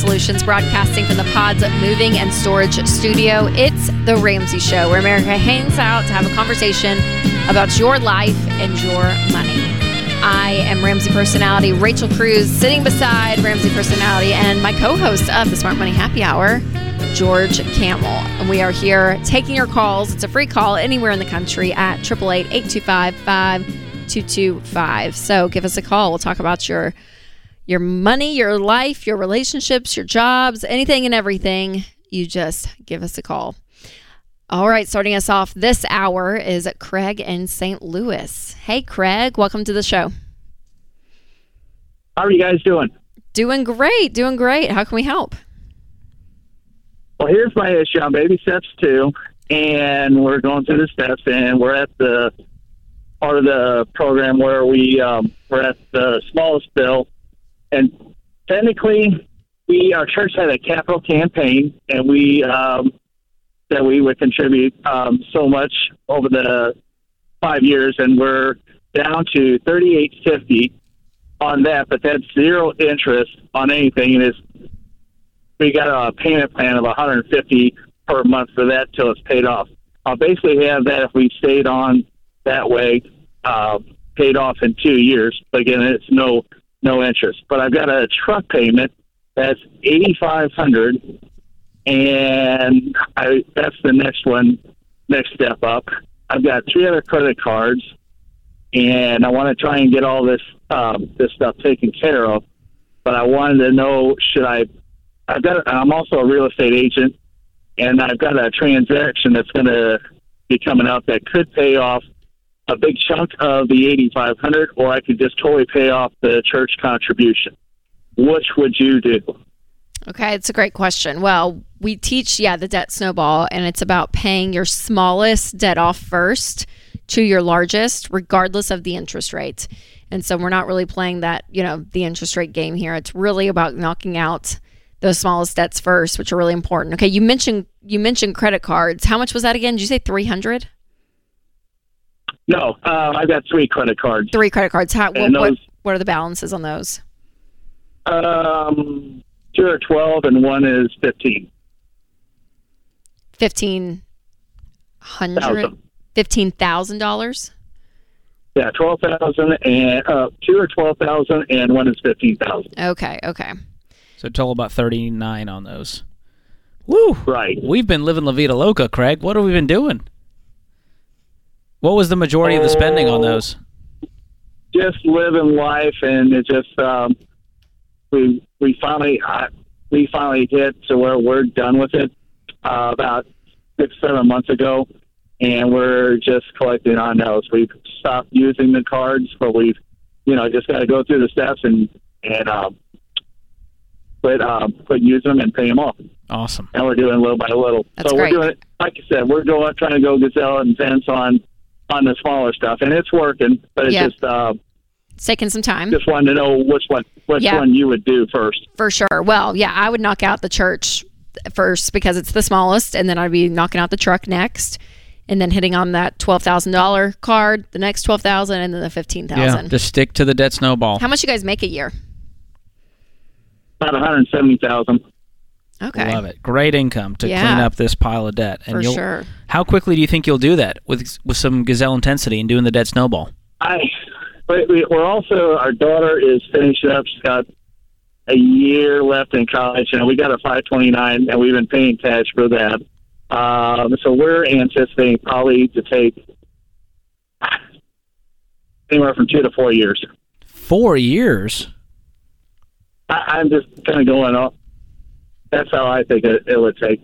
Solutions, broadcasting from the Pods Moving and Storage Studio. It's The Ramsey Show, where America hangs out to have a conversation about your life and your money. I am Ramsey personality Rachel Cruze, sitting beside Ramsey personality and my co host of the Smart Money Happy Hour, George Kamel. And we are here taking your calls. It's a free call anywhere in the country at 888 825 5225. So give us a call. We'll talk about your your money, your life, your relationships, your jobs, anything and everything. You just give us a call. All right, starting us off this hour is Craig in St. Louis. Hey, Craig, welcome to the show. How are you guys doing? Doing great, doing great. How can we help? Well, here's my issue. I'm baby steps two, and we're going through the steps, and we're at the part of the program where we um, we're at the smallest bill, and technically, we our church had a capital campaign, and we um, that we would contribute um, so much over the five years, and we're down to thirty eight fifty on that, but that's zero interest on anything, and it's we got a payment plan of 150 per month for that till it's paid off. I'll basically have that if we stayed on that way, uh, paid off in two years. But again, it's no no interest. But I've got a truck payment that's 8,500, and I that's the next one, next step up. I've got three other credit cards, and I want to try and get all this um, this stuff taken care of. But I wanted to know should I I've got. I'm also a real estate agent, and I've got a transaction that's going to be coming up that could pay off a big chunk of the 8,500, or I could just totally pay off the church contribution. Which would you do? Okay, it's a great question. Well, we teach, yeah, the debt snowball, and it's about paying your smallest debt off first to your largest, regardless of the interest rate. And so we're not really playing that, you know, the interest rate game here. It's really about knocking out those smallest debts first, which are really important. Okay, you mentioned you mentioned credit cards. How much was that again? Did you say three hundred? No, uh, I've got three credit cards. Three credit cards. How, what, those, what, what are the balances on those? Um, two are twelve, and one is fifteen. Fifteen hundred. Fifteen thousand dollars. Yeah, twelve thousand, and uh, two are twelve thousand, and one is fifteen thousand. Okay, okay. So total about 39 on those. Woo! Right. We've been living La Vida Loca, Craig. What have we been doing? What was the majority of the spending on those? Just living life, and it just um, we we finally uh, we finally hit to where we're done with it uh, about six seven months ago, and we're just collecting on those. We've stopped using the cards, but we've you know just got to go through the steps and and um, but um, but use them and pay them off. Awesome. And we're doing little by little. That's so great. we're doing it. Like you said, we're going trying to go gazelle intense on on the smaller stuff, and it's working. But it's Yep. just uh, It's taking some time. just wanted to know which one which Yeah. one you would do first. For sure. Well, yeah, I would knock out the church first because it's the smallest, and then I'd be knocking out the truck next, and then hitting on that twelve thousand dollar card, the next twelve thousand, and then the fifteen thousand. Yeah, just stick to the debt snowball. How much you guys make a year? About one hundred seventy thousand. Okay. Love it. Great income to Yeah. clean up this pile of debt. And For you'll, sure. How quickly do you think you'll do that with with some gazelle intensity and doing the debt snowball? I but we, we're also our daughter is finishing up. She's got a year left in college, and we got a five twenty nine, and we've been paying cash for that. Um, so we're anticipating probably to take anywhere from two to four years. Four years. I, I'm just kind of going off. That's how I think it, it would take.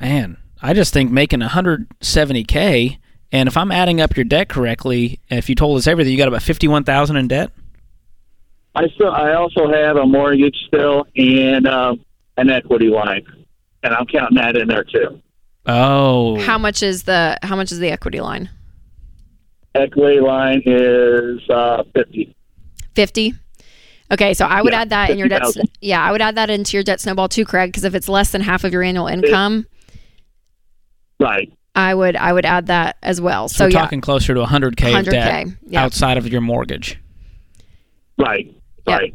Man, I just think making 170k, and if I'm adding up your debt correctly, if you told us everything, you got about 51,000 in debt. I still, I also have a mortgage still and uh, an equity line, and I'm counting that in there too. Oh, How much is the how much is the equity line? Equity line is uh, fifty. Fifty. Okay, so I would Yeah, add that in your debt. 50,000. Yeah, I would add that into your debt snowball too, Craig. Because if it's less than half of your annual income, Right. I would I would add that as well. so So, we're yeah, talking closer to 100k, 100K, debt yeah. outside of your mortgage. Right. Yep. Right.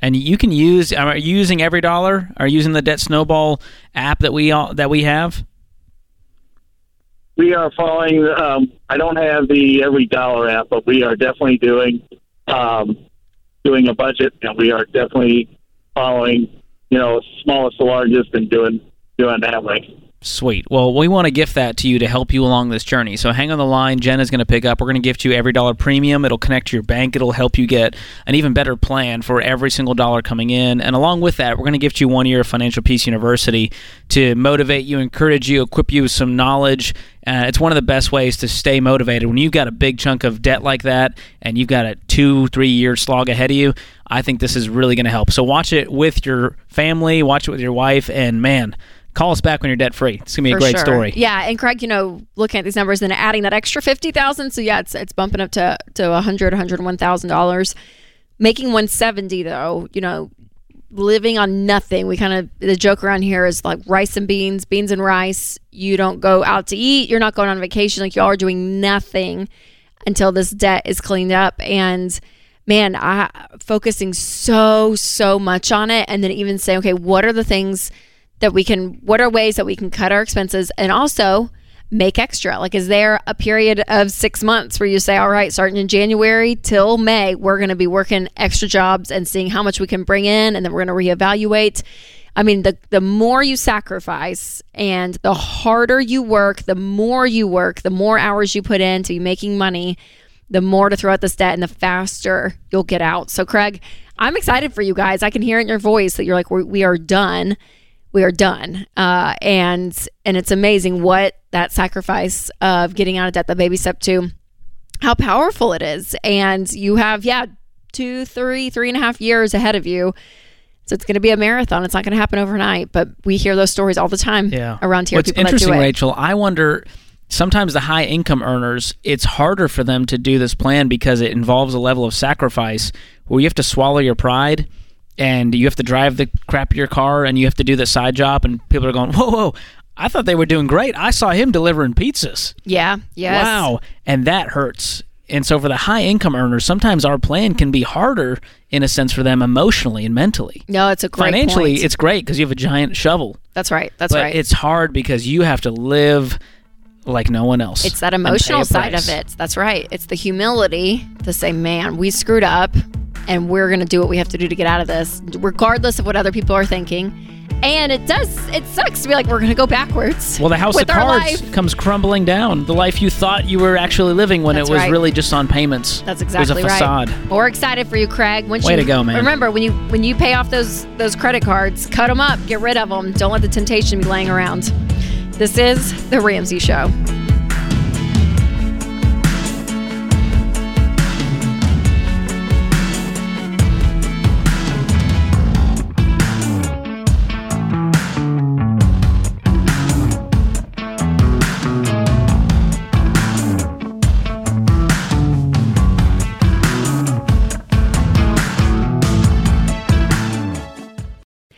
And you can use are you using EveryDollar? Are you using the Debt Snowball app that we all that we have? We are following. Um, I don't have the EveryDollar app, but we are definitely doing um, doing a budget, and we are definitely following. You know, smallest to largest, and doing doing that way. Sweet. Well, we want to gift that to you to help you along this journey. So hang on the line. Jen is going to pick up. We're going to gift you EveryDollar premium. It'll connect to your bank. It'll help you get an even better plan for every single dollar coming in. And along with that, we're going to gift you one year of Financial Peace University to motivate you, encourage you, equip you with some knowledge. Uh, it's one of the best ways to stay motivated. When you've got a big chunk of debt like that and you've got a two, three year slog ahead of you, I think this is really going to help. So watch it with your family, watch it with your wife, and man, call us back when you're debt free. It's gonna be a great sure. story. Yeah, and Craig, you know, looking at these numbers and adding that extra fifty thousand, so yeah, it's it's bumping up to to a hundred, hundred one thousand dollars. Making one seventy though, you know, living on nothing. We kind of the joke around here is like rice and beans, beans and rice. You don't go out to eat. You're not going on vacation. Like y'all are doing nothing until this debt is cleaned up and man i focusing so so much on it and then even say okay what are the things that we can what are ways that we can cut our expenses and also make extra like is there a period of six months where you say all right starting in january till may we're going to be working extra jobs and seeing how much we can bring in and then we're going to reevaluate I mean, the the more you sacrifice and the harder you work, the more you work, the more hours you put in to be making money, the more to throw at this debt and the faster you'll get out. So, Craig, I'm excited for you guys. I can hear in your voice that you're like, we are done. We are done. Uh, and and it's amazing what that sacrifice of getting out of debt, the baby step two, how powerful it is. And you have, yeah, two, three, three and a half years ahead of you. So it's going to be a marathon. It's not going to happen overnight, but we hear those stories all the time Yeah. around here. What's interesting, do it. Rachel, I wonder sometimes the high income earners, it's harder for them to do this plan because it involves a level of sacrifice where you have to swallow your pride and you have to drive the crappier car and you have to do the side job and people are going, Whoa, whoa, I thought they were doing great. I saw him delivering pizzas. Yeah. Yes. Wow. And that hurts. And so for the high income earners, sometimes our plan can be harder in a sense for them emotionally and mentally. No, it's a great Financially, point. it's great because you have a giant shovel. That's right. That's but right. it's hard because you have to live like no one else. It's that emotional side price. of it. That's right. It's the humility to say, man, we screwed up and we're going to do what we have to do to get out of this, regardless of what other people are thinking. And it does, it sucks to be like, we're going to go backwards. Well, the house of cards life. comes crumbling down. The life you thought you were actually living when That's it was right. really just on payments. That's exactly It was a facade. right. We're excited for you, Craig. Once Way you, to go, man. Remember, when you when you pay off those those credit cards, cut them up, get rid of them. Don't let the temptation be laying around. This is the Ramsey Show.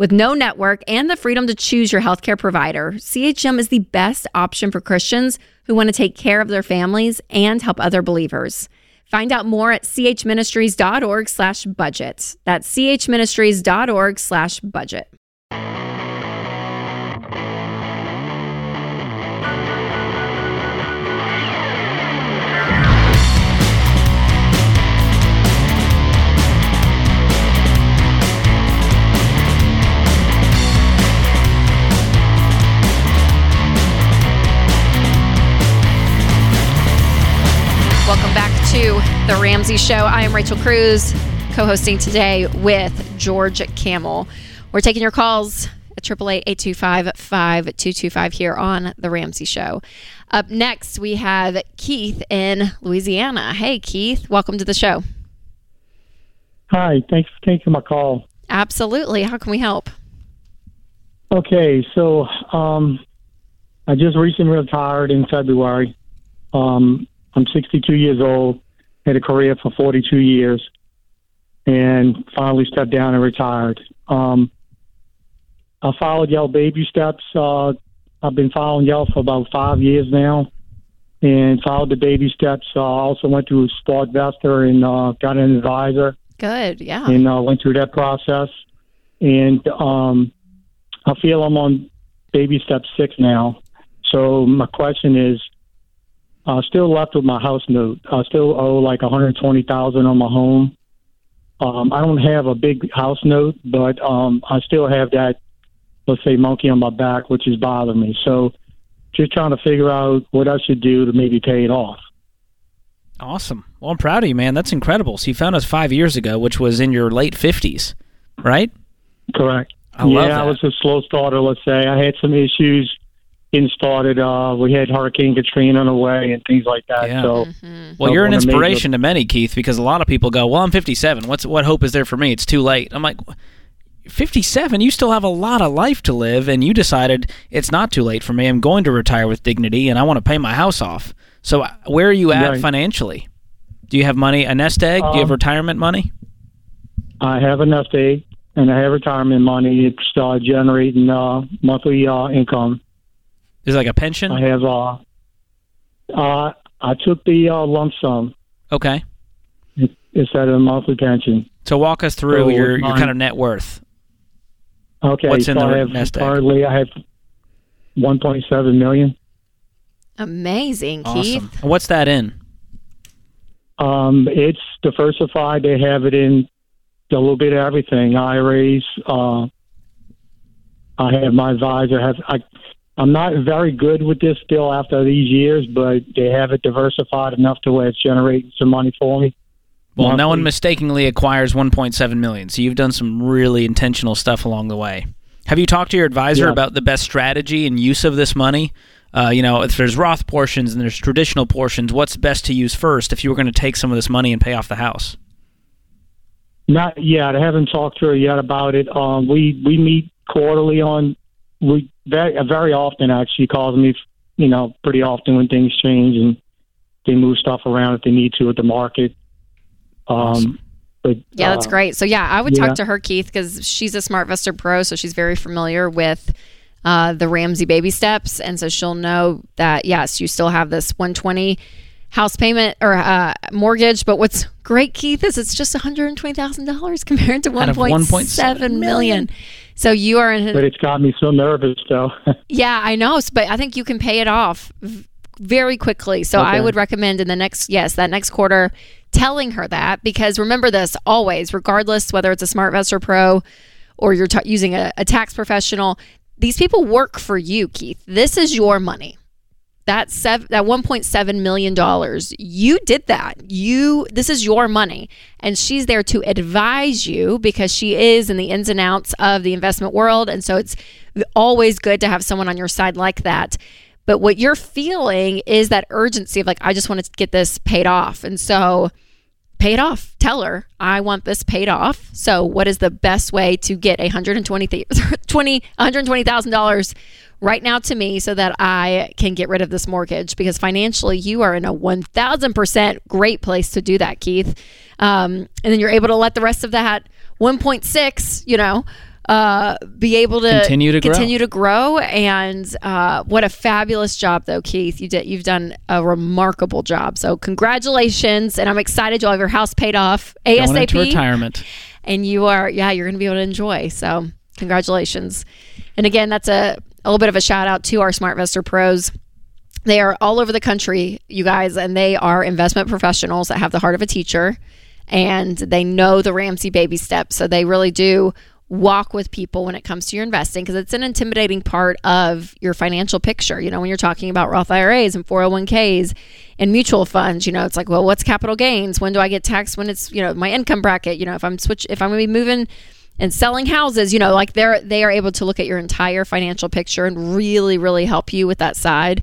With no network and the freedom to choose your healthcare provider, CHM is the best option for Christians who want to take care of their families and help other believers. Find out more at chministries.org slash budget. That's chministries.org slash budget. The Ramsey Show. I am Rachel Cruze, co hosting today with George Kamel. We're taking your calls at 888 825 5225 here on the Ramsey Show. Up next, we have Keith in Louisiana. Hey, Keith, welcome to the show. Hi, thanks for taking my call. Absolutely. How can we help? Okay, so um, I just recently retired in February. Um, I'm 62 years old, had a career for 42 years, and finally stepped down and retired. Um, I followed y'all baby steps. Uh, I've been following y'all for about five years now, and followed the baby steps. I uh, also went to through SmartVestor and uh, got an advisor. Good, yeah. And uh, went through that process, and um, I feel I'm on baby step six now. So my question is, uh, still left with my house note. I still owe like 120,000 on my home. Um, I don't have a big house note, but um, I still have that, let's say, monkey on my back, which is bothering me. So just trying to figure out what I should do to maybe pay it off. Awesome. Well, I'm proud of you, man. That's incredible. So you found us five years ago, which was in your late 50s, right? Correct. I love yeah. I was a slow starter. Let's say I had some issues getting started. Uh, we had Hurricane Katrina on the way and things like that. Yeah. So, Mm-hmm. Well, you're an wanna inspiration to many, Keith, because a lot of people go, "Well, I'm 57. What's what hope is there for me? It's too late." I'm like, 57. You still have a lot of life to live, and you decided it's not too late for me. I'm going to retire with dignity, and I want to pay my house off. So, uh, where are you at Right. financially? Do you have money, a nest egg? Do you have Um, retirement money? I have a nest egg and I have retirement money. It's uh, generating uh, monthly uh, income. Is it like a pension? I have. Uh, uh, I took the uh, lump sum Okay. instead of a monthly pension. So walk us through So your, your kind of net worth. Okay, What's in so the I have nest egg? currently I have 1.7 million. Amazing, Awesome. Keith. And what's that in? Um, it's diversified. They have it in a little bit of everything. IRAs. Uh, I have my advisor. Have I? I'm not very good with this still after these years, but they have it diversified enough to where it's generating some money for me. Well, no one mistakenly acquires 1.7 million. So you've done some really intentional stuff along the way. Have you talked to your advisor Yeah. about the best strategy and use of this money? Uh, you know, if there's Roth portions and there's traditional portions, what's best to use first if you were going to take some of this money and pay off the house? Not yet. I haven't talked to her yet about it. Um, we we meet quarterly on we very very often actually. Calls me, you know, pretty often when things change and they move stuff around if they need to at the market. Um, but Yeah, that's uh, great. So yeah, I would yeah. talk to her, Keith, because she's a Smart SmartVestor Pro, so she's very familiar with uh, the Ramsey baby steps, and so she'll know that yes, you still have this 120 house payment or uh, mortgage. But what's great, Keith, is it's just 120 thousand dollars compared to Out of 1.7 million. So you are in. But it's got me so nervous, though. Yeah, I know, but I think you can pay it off very quickly. So I would recommend in the next, yes, that next quarter, telling her that because remember this always, regardless whether it's a SmartVestor Pro or you're ta using a, a tax professional, these people work for you, Keith. This is your money that sev- that 1.7 million dollars you did that. You this is your money. And she's there to advise you because she is in the ins and outs of the investment world. And so it's always good to have someone on your side like that. But what you're feeling is that urgency of like I just want to get this paid off. And so pay it off. Tell her I want this paid off. So what is the best way to get 120 $120,000 right now to me so that I can get rid of this mortgage? Because financially, you are in a one thousand percent great place to do that, Keith. Um, and then you're able to let the rest of that one point six, you know. Uh, be able to Continue to grow. continue to grow and uh, what a fabulous job though keith you did you've done a remarkable job so congratulations and i'm excited you'll have your house paid off Going into asap retirement. and you are yeah you're going to be able to enjoy so congratulations and again that's a, a little bit of a shout out to our smartvestor pros they are all over the country you guys and they are investment professionals that have the heart of a teacher and they know the ramsey baby steps so they really do walk with people when it comes to your investing because it's an intimidating part of your financial picture. You know, when you're talking about Roth IRAs and 401ks and mutual funds, you know, it's like, well, what's capital gains? When do I get taxed when it's, you know, my income bracket, you know, if I'm switch if I'm going to be moving and selling houses, you know, like they're they are able to look at your entire financial picture and really really help you with that side.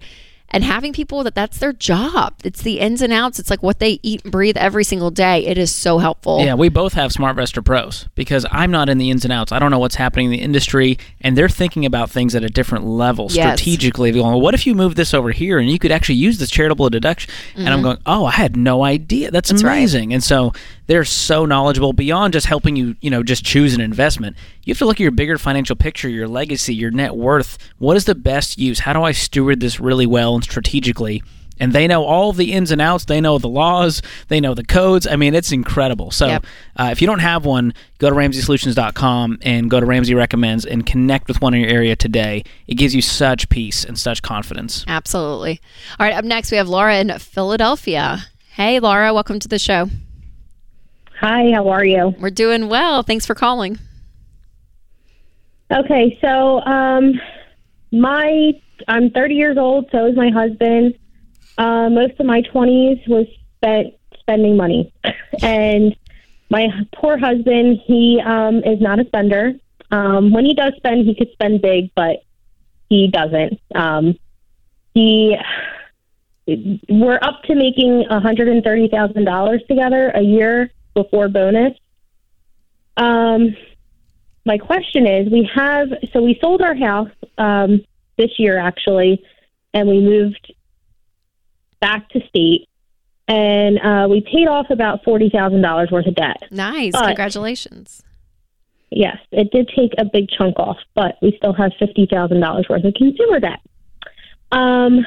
and having people that that's their job. It's the ins and outs. It's like what they eat and breathe every single day. It is so helpful. Yeah, we both have Smart SmartVestor Pros because I'm not in the ins and outs. I don't know what's happening in the industry, and they're thinking about things at a different level Yes. strategically. They're going, what if you move this over here and you could actually use this charitable deduction? And I'm going, oh, I had no idea. That's, Mm-hmm. That's right. amazing. And so they're so knowledgeable beyond just helping you, you know, just choose an investment. You have to look at your bigger financial picture, your legacy, your net worth. What is the best use? How do I steward this really well and strategically? And they know all the ins and outs. They know the laws. They know the codes. I mean, it's incredible. So Yep. uh, if you don't have one, go to RamseySolutions.com and go to Ramsey Recommends and connect with one in your area today. It gives you such peace and such confidence. Absolutely. All right, up next we have Laura in Philadelphia. Hey, Laura, welcome to the show. Hi, how are you? We're doing well. Thanks for calling. Okay, so um, my I'm 30 years old. So is my husband. Uh, most of my 20s was spent spending money, and my poor husband. He um, is not a spender. Um, when he does spend, he could spend big, but he doesn't. Um, he we're up to making $130,000 together a year before bonus. Um, my question is we have so we sold our house um, this year actually and we moved back to state and uh, we paid off about $40000 worth of debt Nice. But- Congratulations. yes it did take a big chunk off but we still have $50000 worth of consumer debt um,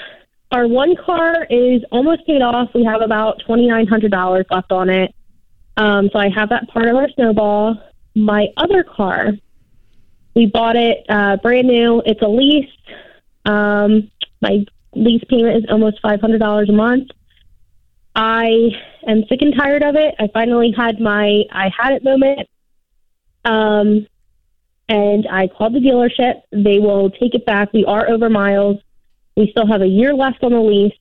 our one car is almost paid off we have about $2900 left on it um, so i have that part of our snowball my other car we bought it uh, brand new. It's a lease. Um, my lease payment is almost five hundred dollars a month. I am sick and tired of it. I finally had my I had it moment. Um, and I called the dealership. They will take it back. We are over miles. We still have a year left on the lease.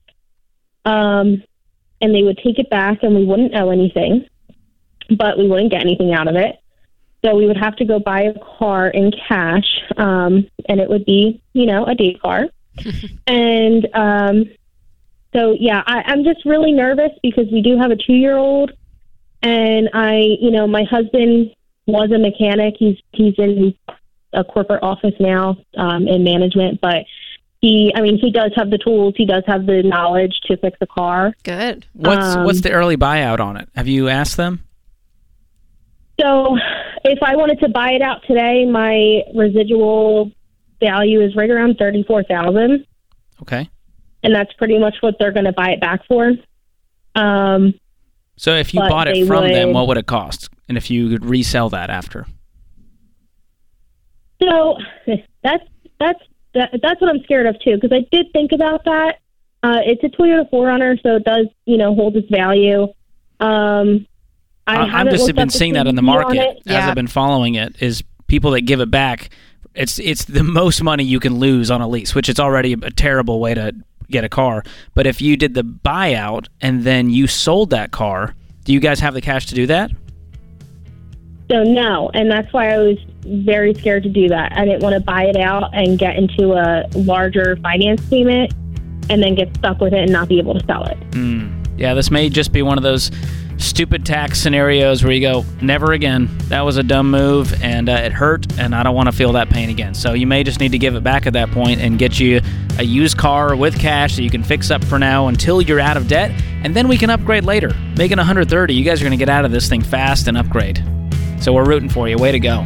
Um, and they would take it back, and we wouldn't owe anything, but we wouldn't get anything out of it. So we would have to go buy a car in cash, um, and it would be, you know, a day car. and um, so, yeah, I, I'm just really nervous because we do have a two year old, and I, you know, my husband was a mechanic. He's he's in a corporate office now um, in management, but he, I mean, he does have the tools. He does have the knowledge to fix a car. Good. What's Um, what's the early buyout on it? Have you asked them? So, if I wanted to buy it out today, my residual value is right around thirty-four thousand, Okay. and that's pretty much what they're going to buy it back for. Um, So if you bought it from them, what would it cost? And if you could resell that after? so that's that's that, that's what I'm scared of too, because I did think about that. Uh, it's a Toyota 4Runner, so it does you know hold its value. Um, I I- I'm haven't just looked been seeing that in the market it. as I've been following it. Is people that give it back? It's it's the most money you can lose on a lease, which is already a terrible way to get a car. But if you did the buyout and then you sold that car, do you guys have the cash to do that? So no, and that's why I was very scared to do that. I didn't want to buy it out and get into a larger finance payment and then get stuck with it and not be able to sell it. Hmm. Yeah, this may just be one of those stupid tax scenarios where you go, never again. That was a dumb move and uh, it hurt, and I don't want to feel that pain again. So you may just need to give it back at that point and get you a used car with cash that you can fix up for now until you're out of debt, and then we can upgrade later. Making 130, you guys are going to get out of this thing fast and upgrade. So we're rooting for you. Way to go.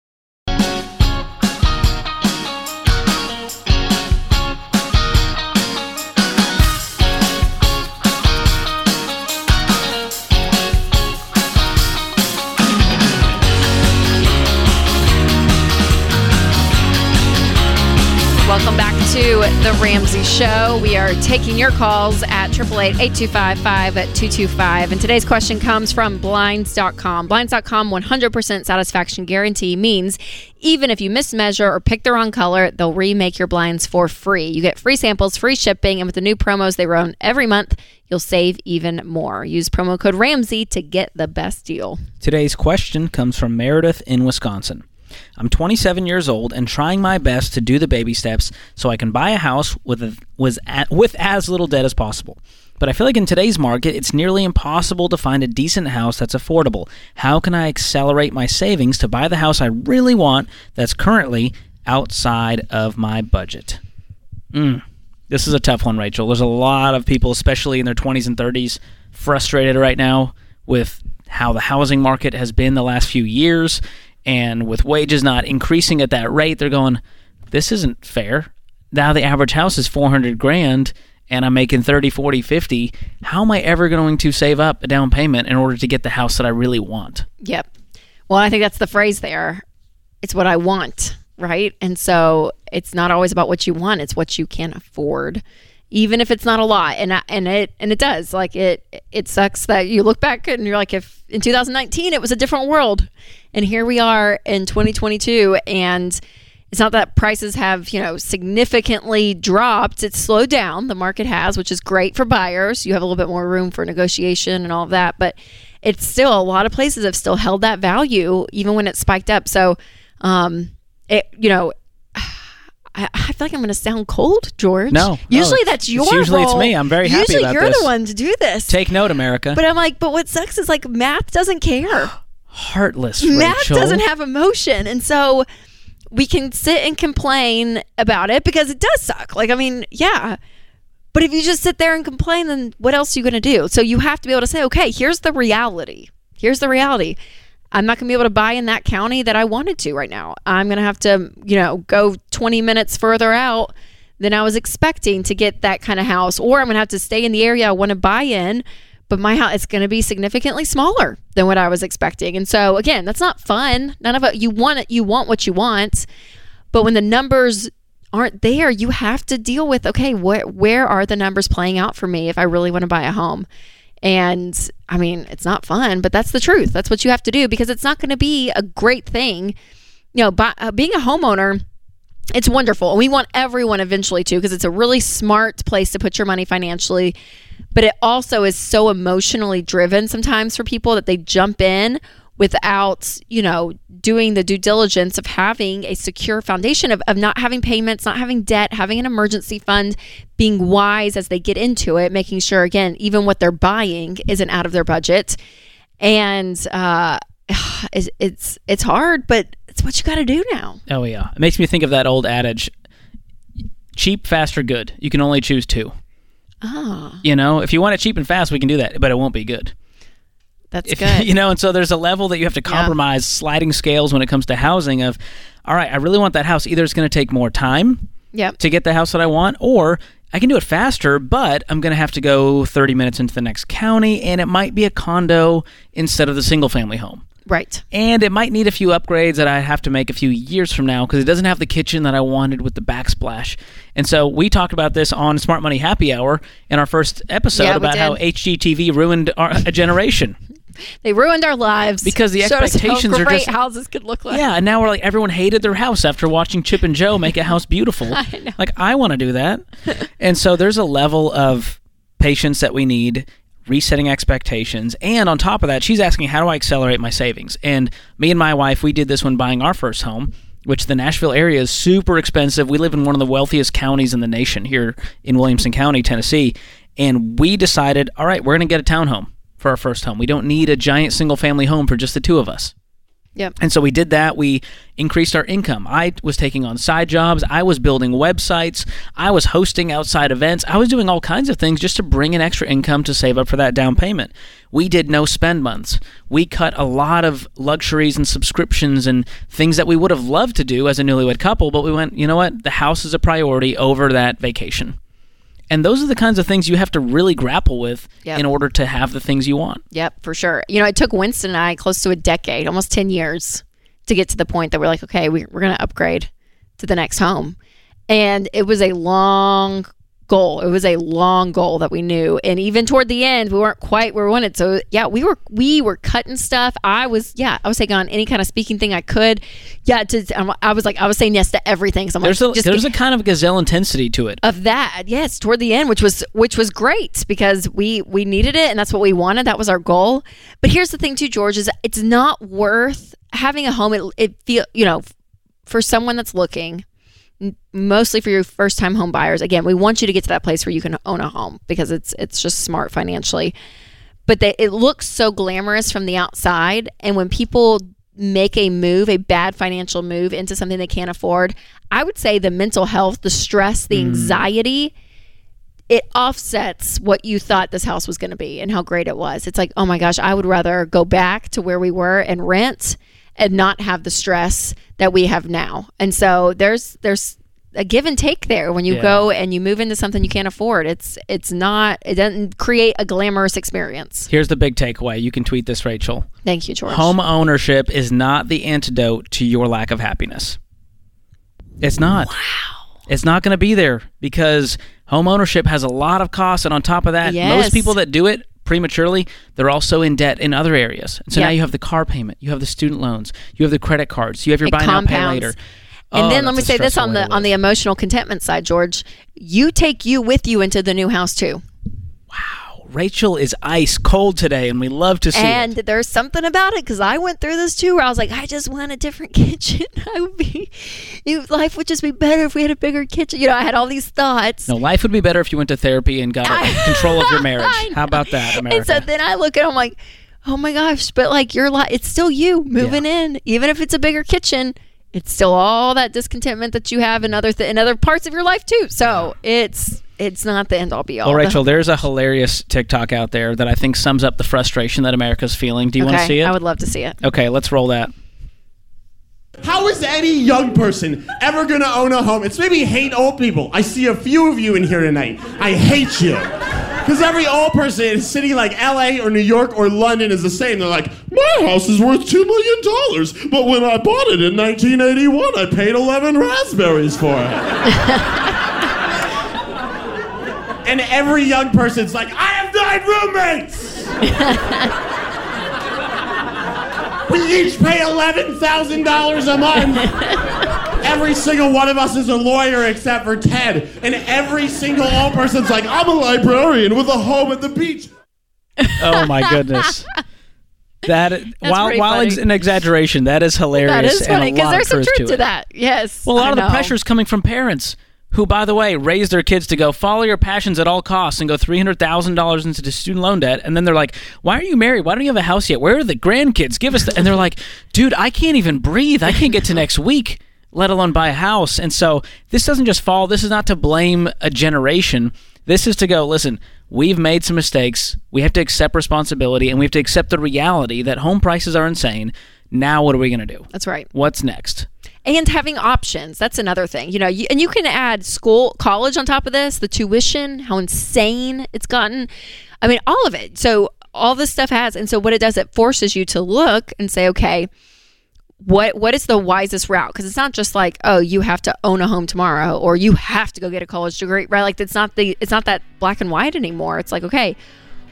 Show. We are taking your calls at 888-825-5225. And today's question comes from Blinds.com. Blinds.com 100% satisfaction guarantee means even if you mismeasure or pick the wrong color, they'll remake your blinds for free. You get free samples, free shipping, and with the new promos they run every month, you'll save even more. Use promo code Ramsey to get the best deal. Today's question comes from Meredith in Wisconsin. I'm 27 years old and trying my best to do the baby steps so I can buy a house with a, was at, with as little debt as possible. But I feel like in today's market, it's nearly impossible to find a decent house that's affordable. How can I accelerate my savings to buy the house I really want that's currently outside of my budget? Mm. This is a tough one, Rachel. There's a lot of people, especially in their 20s and 30s, frustrated right now with how the housing market has been the last few years and with wages not increasing at that rate, they're going, this isn't fair. Now the average house is 400 grand and I'm making 30, 40, 50. How am I ever going to save up a down payment in order to get the house that I really want? Yep. Well, I think that's the phrase there. It's what I want, right? And so it's not always about what you want, it's what you can afford. Even if it's not a lot, and and it and it does. Like it. It sucks that you look back and you're like, if in 2019 it was a different world, and here we are in 2022, and it's not that prices have you know significantly dropped. It's slowed down. The market has which is great for buyers. You have a little bit more room for negotiation and all of that. But it's still a lot of places have still held that value even when it spiked up. So um it you know I, I feel like I'm going to sound cold, George. No, no, usually it's- that's your usually it's me. I'm very happy Usually about you're this. the one to do this. Take note, America. but I'm like, but what sucks is like math doesn't care. Heartless, math Rachel. doesn't have emotion and so we can sit and complain about it because it does suck like i mean yeah but if you just sit there and complain then what else are you going to do so you have to be able to say okay here's the reality here's the reality i'm not going to be able to buy in that county that i wanted to right now i'm going to have to you know go 20 minutes further out than i was expecting to get that kind of house or i'm going to have to stay in the area i want to buy in but my house it's going to be significantly smaller than what I was expecting. And so again, that's not fun. None of it you want it you want what you want. But when the numbers aren't there, you have to deal with okay, where where are the numbers playing out for me if I really want to buy a home? And I mean, it's not fun, but that's the truth. That's what you have to do because it's not going to be a great thing. You know, by, uh, being a homeowner, it's wonderful. And we want everyone eventually to because it's a really smart place to put your money financially. But it also is so emotionally driven sometimes for people that they jump in without, you know, doing the due diligence of having a secure foundation of, of not having payments, not having debt, having an emergency fund, being wise as they get into it, making sure, again, even what they're buying isn't out of their budget. And uh, it's, it's, it's hard, but it's what you got to do now. Oh yeah, it makes me think of that old adage: cheap, fast, or good. You can only choose two. Oh, You know, if you want it cheap and fast, we can do that, but it won't be good. That's If, good. you know, and so there's a level that you have to compromise sliding scales when it comes to housing. Of, all right, I really want that house. Either it's going to take more time Yep. to get the house that I want, or I can do it faster, but I'm going to have to go 30 minutes into the next county, and it might be a condo instead of the single family home. Right. And it might need a few upgrades that I have to make a few years from now because it doesn't have the kitchen that I wanted with the backsplash. And so we talked about this on Smart Money Happy Hour in our first episode Yeah, about how. HGTV ruined our, a generation. They ruined our lives Because the expectations are great just- houses could look like. Yeah, and now we're like everyone hated their house after watching Chip and Jo make a house beautiful. I know. Like I want to do that. and so there's a level of patience that we need, resetting expectations, and on top of that, she's asking how do I accelerate my savings? And me and my wife, we did this when buying our first home. Which the Nashville area is super expensive. We live in one of the wealthiest counties in the nation here in Williamson County, Tennessee. And we decided, all right, we're going to get a townhome for our first home. We don't need a giant single family home for just the two of us. Yep. And so we did that. We increased our income. I was taking on side jobs. I was building websites. I was hosting outside events. I was doing all kinds of things just to bring in extra income to save up for that down payment. We did no spend months. We cut a lot of luxuries and subscriptions and things that we would have loved to do as a newlywed couple, but we went, you know what? The house is a priority over that vacation. And those are the kinds of things you have to really grapple with Yep. in order to have the things you want. Yep, for sure. You know, it took Winston and I close to a decade, almost 10 years, to get to the point that we're like, okay, we, we're going to upgrade to the next home. And it was a long goal. It was a long goal that we knew. And even toward the end, we weren't quite where we wanted. So yeah, we were we were cutting stuff. I was yeah, I was taking on any kind of speaking thing I could. Yeah, to, I was like I was saying yes to everything. So I'm There's like, a there's a kind of gazelle intensity to it. of that yes toward the end which was which was great because we we needed it and that's what we wanted that was our goal but here's the thing too george is it's not worth having a home it, it feel you know for someone that's looking mostly for your first time home buyers. Again we want you to get to that place where you can own a home because it's it's just smart financially. But they, it looks so glamorous from the outside. And when people make a move a bad financial move into something they can't afford i would say the mental health the stress the mm. anxiety it offsets what you thought this house was going to be and how great it was. It's like oh my gosh i would rather go back to where we were and rent and not have the stress that we have now and so there's there's a give and take there when you Yeah. go and you move into something you can't afford it's it's not it doesn't create a glamorous experience Here's the big takeaway. You can tweet this, Rachel. thank you george Home ownership is not the antidote to your lack of happiness. It's not. Wow. It's not going to be there because home ownership has a lot of costs, and on top of that, Yes. most people that do it prematurely, they're also in debt in other areas. And so now you have the car payment, you have the student loans, you have the credit cards, you have your It buy now pay later. And Oh, then let me say this on the on the emotional contentment side, George. You take you with you into the new house too. Rachel is ice cold today, and we love to see and it. there's something about it because I went through this too, where I was like, I just want a different kitchen. I would be, you, life would just be better if we had a bigger kitchen. You know, I had all these thoughts. No, life would be better if you went to therapy and got I- control of your marriage. How about that, America? And so then I look at, I'm like, oh my gosh, but like your life, it's still you moving in, even if it's a bigger kitchen. It's still all that discontentment that you have in other th- in other parts of your life too. So it's it's not the end all be all. Well, Rachel, there's a hilarious TikTok out there that I think sums up the frustration that America's feeling. Do you want to see it? I would love to see it. okay, let's roll that. How is any young person ever gonna own a home? It's maybe hate old people. I see a few of you in here tonight. I hate you. Because every old person in a city like LA or New York or London is the same. They're like, my house is worth $2 million, but when I bought it in 1981, I paid 11 raspberries for it. and every young person's like, I have nine roommates! we each pay $11,000 a month! Every single one of us is a lawyer except for Ted. And every single old person's like, I'm a librarian with a home at the beach. Oh my goodness. That while while funny. it's an exaggeration, that is hilarious. That is funny and a because lot there's some truth truth to it. that. Yes. Well, a lot I of the pressure is coming from parents who, by the way, raise their kids to go follow your passions at all costs and go three hundred thousand dollars into the student loan debt, and then they're like, "Why are you married? Why don't you have a house yet? Where are the grandkids? Give us." The-. And they're like, "Dude, I can't even breathe. I can't get to next week." Let alone buy a house. And so this doesn't just fall. This is not to blame a generation. This is to go, listen, we've made some mistakes. We have to accept responsibility and we have to accept the reality that home prices are insane. Now, what are we going to do? That's right. What's next? And having options. That's another thing you know you, and you can add school college on top of this the tuition how insane it's gotten. I mean all of it. So all this stuff has and so what it does it forces you to look and say okay what what is the wisest route? Because it's not just like oh you have to own a home tomorrow or you have to go get a college degree right? Like it's not the it's not that black and white anymore. It's like okay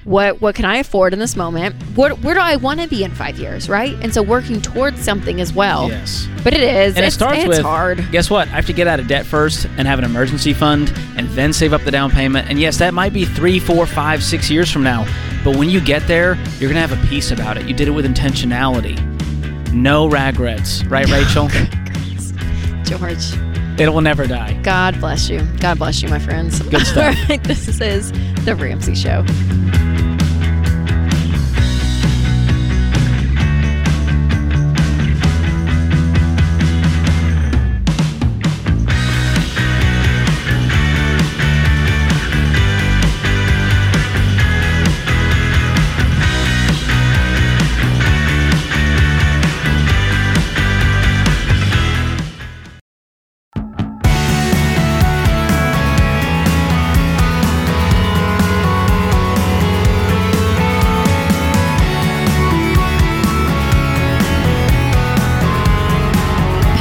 what what can I afford in this moment? What where do I want to be in five years, right? And so working towards something as well. Yes. But it is. And it it's, starts it's with hard. Guess what? I have to get out of debt first and have an emergency fund and then save up the down payment. And yes, that might be three, four, five, six years from now. But when you get there, you're gonna have a peace about it. You did it with intentionality. No regrets, right, oh, Rachel? George. it will never die. God bless you. God bless you, my friends. Good stuff. All right, this is the Ramsey Show.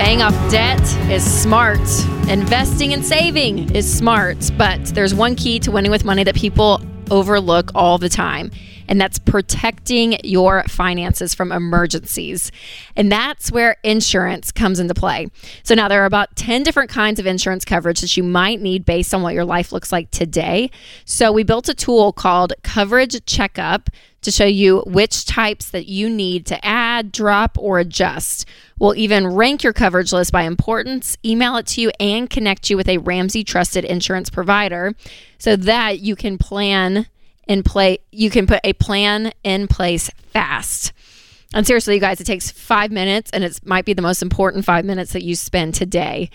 Paying off debt is smart. Investing and saving is smart. But there's one key to winning with money that people overlook all the time, and that's protecting your finances from emergencies. And that's where insurance comes into play. So now there are about 10 different kinds of insurance coverage that you might need based on what your life looks like today. So we built a tool called Coverage Checkup to show you which types that you need to add, drop, or adjust. We'll even rank your coverage list by importance, email it to you, and connect you with a Ramsey trusted insurance provider so that you can plan in play you can put a plan in place fast. And seriously, you guys, it takes five minutes, and it might be the most important five minutes that you spend today.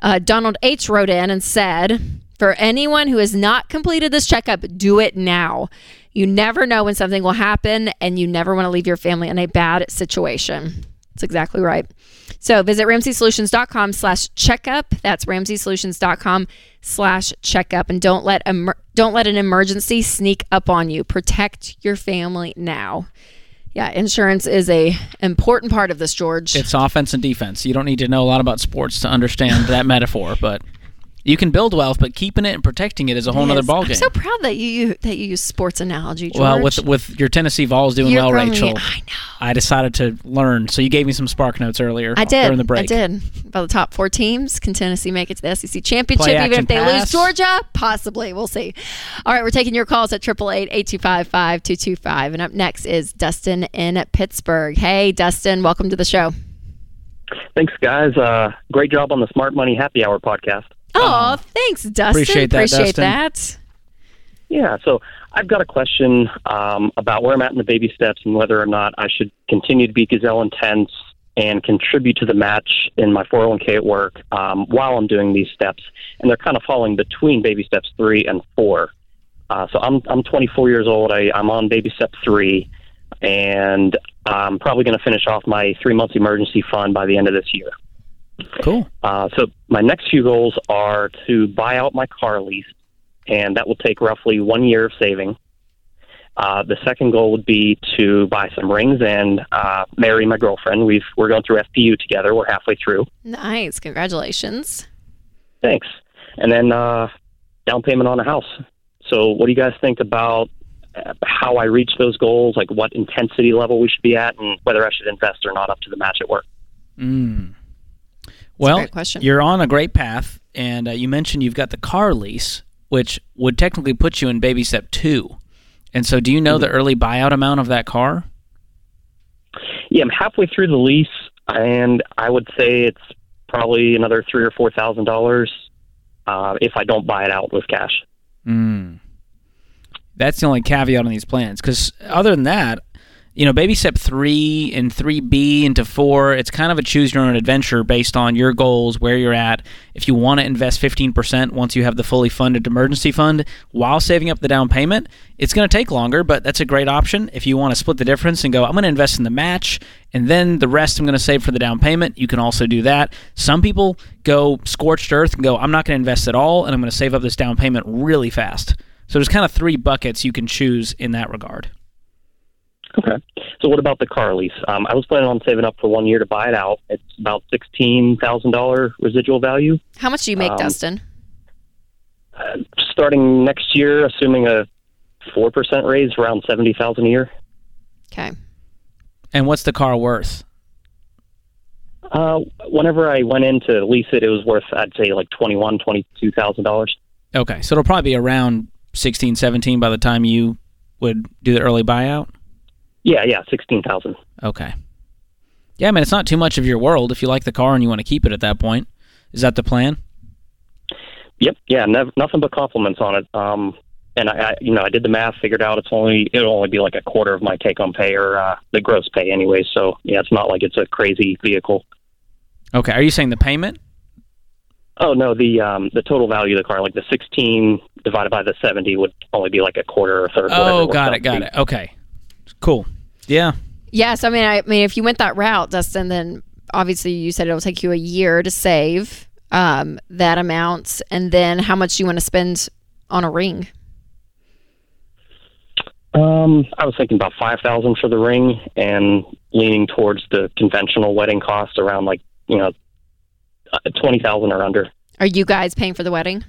Uh, Donald H. wrote in and said, For anyone who has not completed this checkup, do it now. You never know when something will happen, and you never want to leave your family in a bad situation. That's exactly right. So visit RamseySolutions.com slash checkup. That's RamseySolutions.com slash checkup. And don't let, emer- don't let an emergency sneak up on you. Protect your family now. Yeah, insurance is a important part of this, George. It's offense and defense. You don't need to know a lot about sports to understand that metaphor, but you can build wealth, but keeping it and protecting it is a whole It other is. ballgame. I'm so proud that you that you use sports analogy, George. well, with with your Tennessee Vols doing You're well, growing- Rachel, I know. I decided to learn. So you gave me some spark notes earlier. I did. during the break. I did. About the top four teams. Can Tennessee make it to the SEC championship? Play even if they lose. Georgia? Possibly. We'll see. All right, we're taking your calls at 888-825-5225. And up next is Dustin in Pittsburgh. Hey, Dustin, welcome to the show. Thanks, guys. Uh, great job on the Smart Money Happy Hour podcast. Oh, thanks, Dustin. Appreciate that, Appreciate Dustin. that. Yeah, so I've got a question um, about where I'm at in the baby steps and whether or not I should continue to be gazelle intense and contribute to the match in my 401k at work um, while I'm doing these steps. And they're kind of falling between baby steps three and four. Uh, so I'm I'm 24 years old. I, I'm on baby step three, and I'm probably going to finish off my three months emergency fund by the end of this year. Cool. Uh, so my next few goals are to buy out my car lease, and that will take roughly one year of saving. Uh, the second goal would be to buy some rings and uh, marry my girlfriend. We've we're going through FPU together. We're halfway through. Nice. Congratulations. Thanks. And then uh, down payment on a house. So what do you guys think about uh, how I reach those goals? Like what intensity level we should be at, and whether I should invest or not up to the match at work. Mm. Well, great question. you're on a great path, and uh, you mentioned you've got the car lease, which would technically put you in baby step two. And so, do you know the early buyout amount of that car? Yeah, I'm halfway through the lease, and I would say it's probably another three or four thousand dollars uh, if I don't buy it out with cash. Mm. That's the only caveat on these plans. Because other than that, you know, baby step three and 3B into four, it's kind of a choose your own adventure based on your goals, where you're at. If you want to invest 15% once you have the fully funded emergency fund while saving up the down payment, it's going to take longer, but that's a great option. If you want to split the difference and go, I'm going to invest in the match and then the rest I'm going to save for the down payment, you can also do that. Some people go scorched earth and go, I'm not going to invest at all and I'm going to save up this down payment really fast. So there's kind of three buckets you can choose in that regard. Okay. So what about the car lease? Um, I was planning on saving up for one year to buy it out. It's about sixteen thousand dollar residual value. How much do you make, Um, Dustin? Uh, starting next year, assuming a four percent raise, around seventy thousand a year. Okay. And what's the car worth? Uh, whenever I went in to lease it, it was worth I'd say like twenty one, twenty two thousand dollars. Okay, so it'll probably be around 16, 17 by the time you would do the early buyout. Yeah, yeah, sixteen thousand. Okay. Yeah, I mean it's not too much of your world if you like the car and you want to keep it at that point. Is that the plan? Yep. Yeah. Nev- nothing but compliments on it. Um, and I, I, you know, I did the math, figured out it's only it'll only be like a quarter of my take-home pay or uh, the gross pay anyway. So yeah, it's not like it's a crazy vehicle. Okay. Are you saying the payment? Oh no, the um, the total value of the car, like the sixteen divided by the seventy, would only be like a quarter or a third. Oh, got it, got it. Okay. Cool. Yeah. Yes, I mean, I mean, if you went that route, Dustin, then obviously you said it'll take you a year to save um, that amount, and then how much do you want to spend on a ring. Um, I was thinking about five thousand for the ring, and leaning towards the conventional wedding cost around like you know twenty thousand or under. Are you guys paying for the wedding?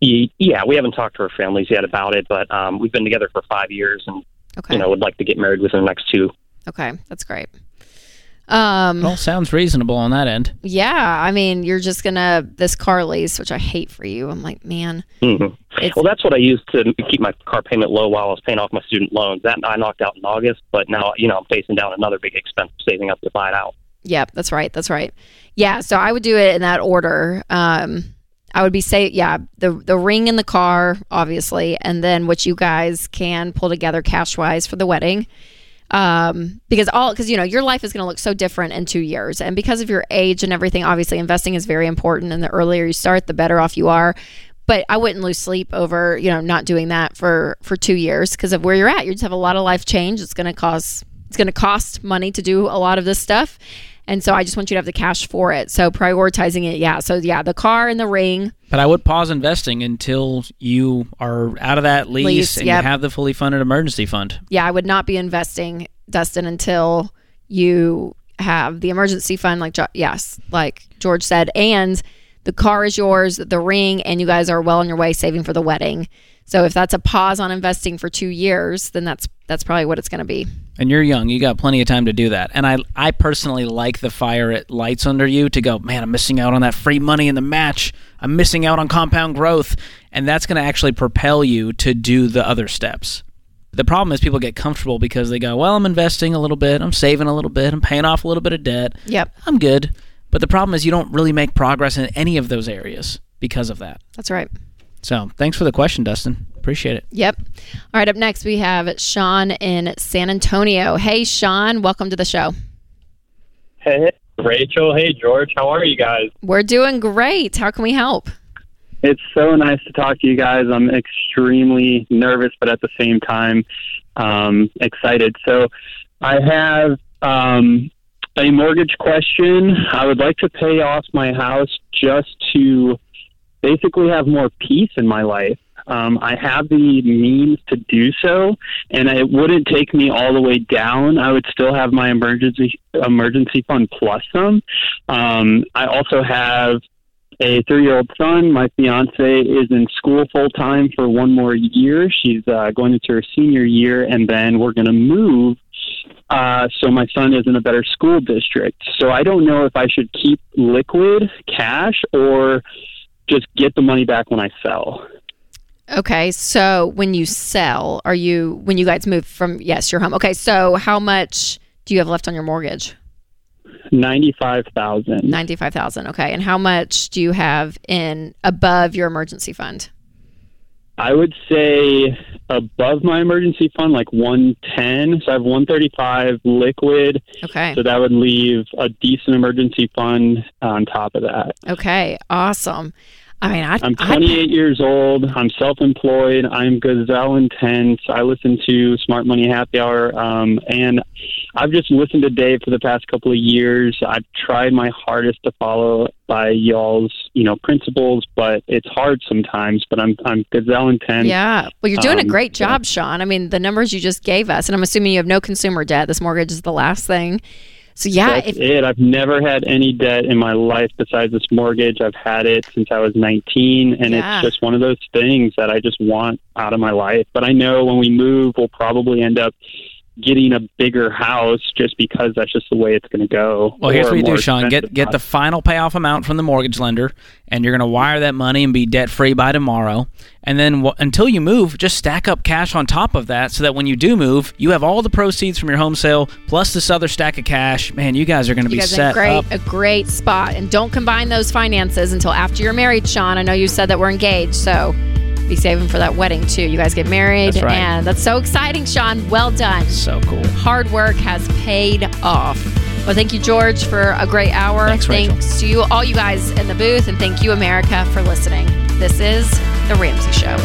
Yeah, we haven't talked to our families yet about it, but um, we've been together for five years, and Okay. you know would like to get married within the next two. Okay, that's great. Um, Well, sounds reasonable on that end. yeah, I mean, you're just gonna this car lease, which I hate for you. I'm like, man, hmm Well, that's what I used to keep my car payment low while I was paying off my student loans. That I knocked out in August, but now you know I'm facing down another big expense, saving up to buy it out. Yep, that's right. That's right. Yeah, so I would do it in that order. Um, I would be say, yeah, the the ring in the car, obviously, and then what you guys can pull together cash wise for the wedding. Um, because all because you know your life is going to look so different in two years, and because of your age and everything, obviously investing is very important. And the earlier you start, the better off you are. But I wouldn't lose sleep over you know not doing that for for two years because of where you're at. You just have a lot of life change. It's going to cost it's going to cost money to do a lot of this stuff. And so I just want you to have the cash for it. So prioritizing it, yeah. So yeah, the car and the ring. But I would pause investing until you are out of that lease, Lease, and yep. you have the fully funded emergency fund. Yeah, I would not be investing, Dustin, until you have the emergency fund. Like, yes, like George said, and the car is yours, the ring, and you guys are well on your way saving for the wedding. So if that's a pause on investing for two years, then that's that's probably what it's going to be. And you're young; you got plenty of time to do that. And I, I personally like the fire it lights under you to go. Man, I'm missing out on that free money in the match. I'm missing out on compound growth, and that's going to actually propel you to do the other steps. The problem is people get comfortable because they go, "Well, I'm investing a little bit, I'm saving a little bit, I'm paying off a little bit of debt. Yep, I'm good." But the problem is you don't really make progress in any of those areas because of that. that's right. So, thanks for the question, Dustin. Appreciate it. Yep. All right, up next we have Sean in San Antonio. Hey, Sean, welcome to the show. Hey, Rachel. Hey, George. How are you guys? We're doing great. How can we help? It's so nice to talk to you guys. I'm extremely nervous, but at the same time, um, excited. So, I have um, a mortgage question. I would like to pay off my house just to basically have more peace in my life. Um, I have the means to do so, and it wouldn't take me all the way down. I would still have my emergency emergency fund plus some. Um, I also have a three-year-old son. My fiance is in school full time for one more year. She's uh, going into her senior year, and then we're going to move. Uh, so my son is in a better school district. So I don't know if I should keep liquid cash or just get the money back when I sell. Okay, so when you sell, are you when you guys move from yes, your home. Okay, so how much do you have left on your mortgage? Ninety-five thousand. Ninety five thousand. Okay, and how much do you have in above your emergency fund? I would say above my emergency fund, like one ten. So I have one thirty-five liquid. Okay. So that would leave a decent emergency fund on top of that. Okay. Awesome. I mean, I, I'm I 28 years old. I'm self-employed. I'm gazelle intense. I listen to Smart Money Happy Hour, um, and I've just listened to Dave for the past couple of years. I've tried my hardest to follow by y'all's, you know, principles, but it's hard sometimes. But I'm I'm gazelle intense. Yeah. Well, you're doing a Um, great yeah. job, Sean. I mean, the numbers you just gave us, and I'm assuming you have no consumer debt. This mortgage is the last thing. So yeah, That's if, it. I've never had any debt in my life besides this mortgage. I've had it since I was 19, and Yeah. it's just one of those things that I just want out of my life. But I know when we move, we'll probably end up getting a bigger house just because that's just the way it's going to go. Well, here's what you do, Sean. Get expensive get the final payoff amount from the mortgage lender, and you're going to wire that money and be debt free by tomorrow. And then w- until you move, just stack up cash on top of that, so that when you do move, you have all the proceeds from your home sale plus this other stack of cash. Man, you guys are going to be guys set a great up. a great spot, and don't combine those finances until after you're married, Sean. I know you said that we're engaged, so be saving for that wedding too. You guys get married, That's right. and that's so exciting, Sean. Well done. So cool. Hard work has paid off. Well, thank you, George, for a great hour. Thanks, Rachel. Thanks to you, all you guys in the booth, and thank you, America, for listening. This is The Ramsey Show.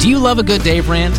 Do you love a good Dave rant?